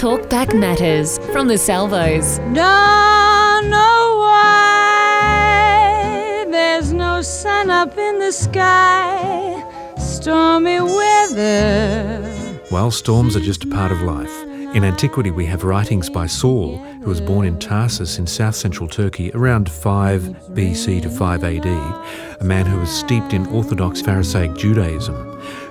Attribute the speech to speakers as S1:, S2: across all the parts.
S1: Talkback Matters from the Salvos.
S2: Don't know why there's no sun up in the sky. Stormy weather.
S3: While storms are just a part of life. In antiquity, we have writings by Saul, who was born in Tarsus in south central Turkey around 5 BC to 5 AD, a man who was steeped in Orthodox Pharisaic Judaism,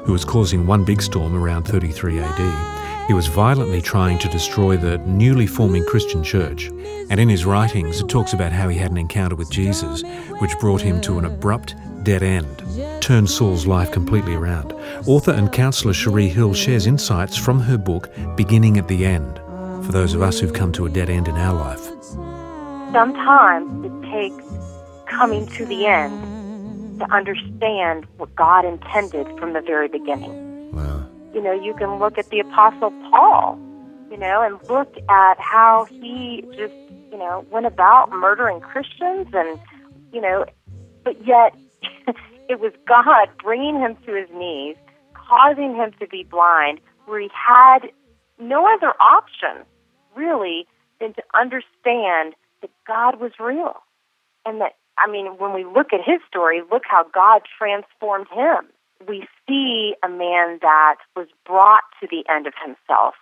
S3: who was causing one big storm around 33 AD. He was violently trying to destroy the newly forming Christian church. And in his writings, it talks about how he had an encounter with Jesus, which brought him to an abrupt dead end, turned Saul's life completely around. Author and counsellor Cherie Hill shares insights from her book, Beginning at the End, for those of us who've come to a dead end in our life.
S4: Sometimes it takes coming to the end to understand what God intended from the very beginning. You know, you can look at the Apostle Paul, you know, and look at how he just, you know, went about murdering Christians and, you know, but yet it was God bringing him to his knees, causing him to be blind, where he had no other option, really, than to understand that God was real. And that, I mean, when we look at his story, look how God transformed him. We see a man that was brought to the end of himself,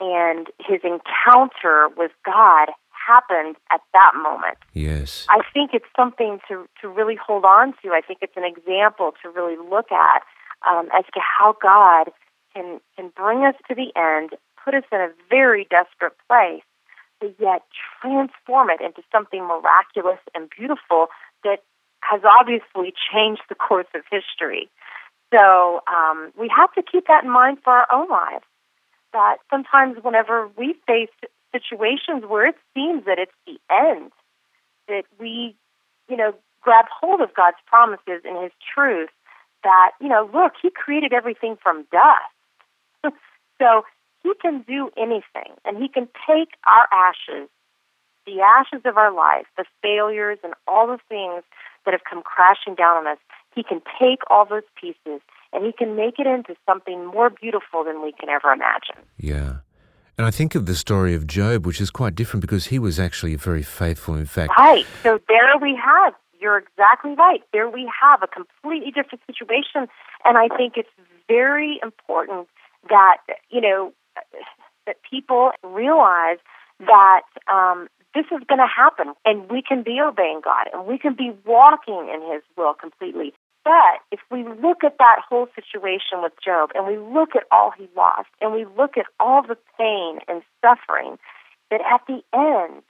S4: and his encounter with God happened at that moment.
S3: Yes.
S4: I think it's something to, to really hold on to. I think it's an example to really look at um, as to how God can, can bring us to the end, put us in a very desperate place, but yet transform it into something miraculous and beautiful that has obviously changed the course of history. So um, we have to keep that in mind for our own lives. That sometimes, whenever we face situations where it seems that it's the end, that we, you know, grab hold of God's promises and His truth. That you know, look, He created everything from dust, so He can do anything, and He can take our ashes, the ashes of our life, the failures, and all the things that have come crashing down on us. He can take all those pieces and He can make it into something more beautiful than we can ever imagine.
S3: Yeah. And I think of the story of Job, which is quite different because he was actually very faithful. In fact,
S4: Right. So there we have. You're exactly right. There we have a completely different situation, and I think it's very important that you know that people realize that um, this is going to happen, and we can be obeying God, and we can be walking in His will completely. But if we look at that whole situation with Job, and we look at all he lost, and we look at all the pain and suffering, that at the end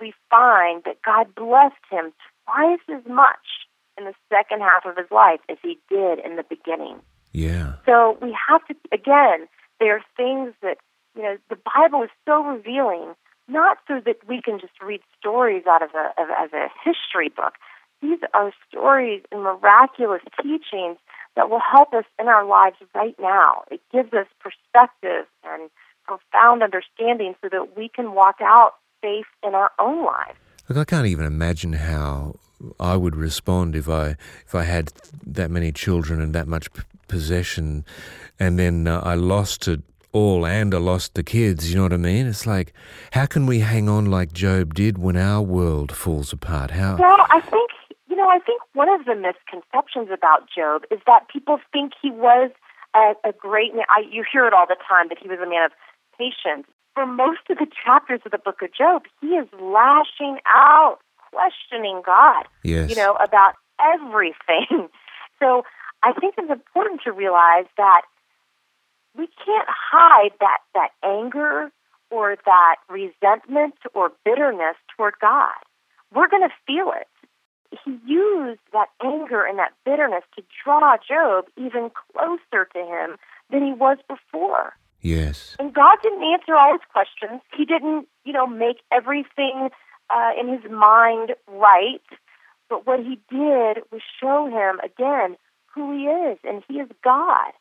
S4: we find that God blessed him twice as much in the second half of his life as he did in the beginning.
S3: yeah.
S4: So we have to, again, there are things that, you know, the Bible is so revealing, not so that we can just read stories out of a, of, as a history book. These are stories and miraculous teachings that will help us in our lives right now. It gives us perspective and profound understanding so that we can walk out safe in our own lives.
S3: Look, I can't even imagine how I would respond if I if I had that many children and that much p- possession, and then uh, I lost it all and I lost the kids. You know what I mean? It's like, how can we hang on like Job did when our world falls apart? How?
S4: Well, I think know, I think one of the misconceptions about Job is that people think he was a, a great man. I, you hear it all the time that he was a man of patience. For most of the chapters of the book of Job, he is lashing out, questioning God.
S3: Yes.
S4: You know about everything. So I think it's important to realize that we can't hide that that anger or that resentment or bitterness toward God. We're going to feel it he used that anger and that bitterness to draw Job even closer to him than he was before.
S3: Yes.
S4: And God didn't answer all his questions. He didn't, you know, make everything uh, in his mind right. But what he did was show him again who he is, and he is God.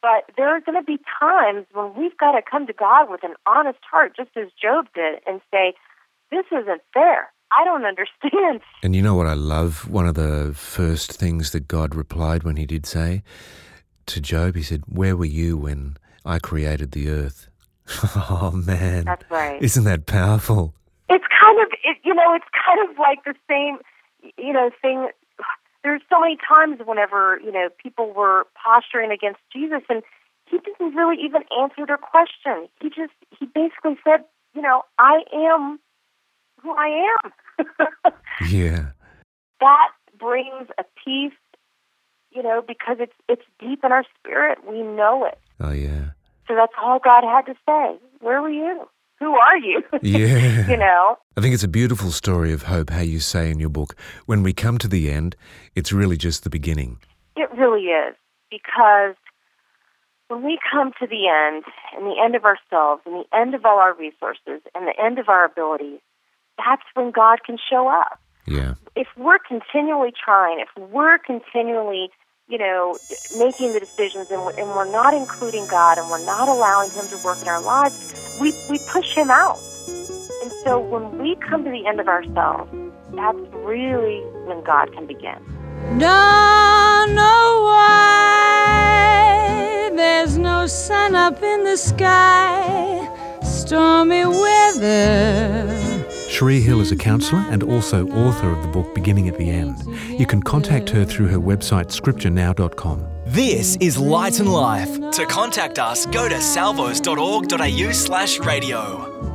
S4: But there are going to be times when we've got to come to God with an honest heart, just as Job did, and say, This isn't fair. I don't understand.
S3: And you know what I love? One of the first things that God replied when he did say to Job, he said, Where were you when I created the earth? Oh, man.
S4: That's right.
S3: Isn't that powerful?
S4: It's kind of, it, you know, it's kind of like the same, you know, thing. There's so many times whenever, you know, people were posturing against Jesus and he didn't really even answer their question. He just, he basically said, you know, I am who I am.
S3: Yeah.
S4: that brings a peace, you know, because it's it's deep in our spirit. We know it.
S3: Oh, yeah.
S4: So that's all God had to say. Where were you? Who are you?
S3: Yeah.
S4: you know?
S3: I think it's a beautiful story of hope, how you say in your book, when we come to the end, it's really just the beginning.
S4: It really is. Because when we come to the end, and the end of ourselves, and the end of all our resources, and the end of our abilities, that's when God can show up.
S3: Yeah.
S4: If we're continually trying, if we're continually, you know, making the decisions and we're, and we're not including God and we're not allowing Him to work in our lives, we, we push Him out. And so when we come to the end of ourselves, that's really when God can begin.
S2: Don't know why there's no sun up in the sky. Stormy weather.
S3: Cherie Hill is a counsellor and also author of the book Beginning at the End. You can contact her through her website scripturenow.com.
S5: This is Light and Life. To contact us, go to salvos.org.au slash radio.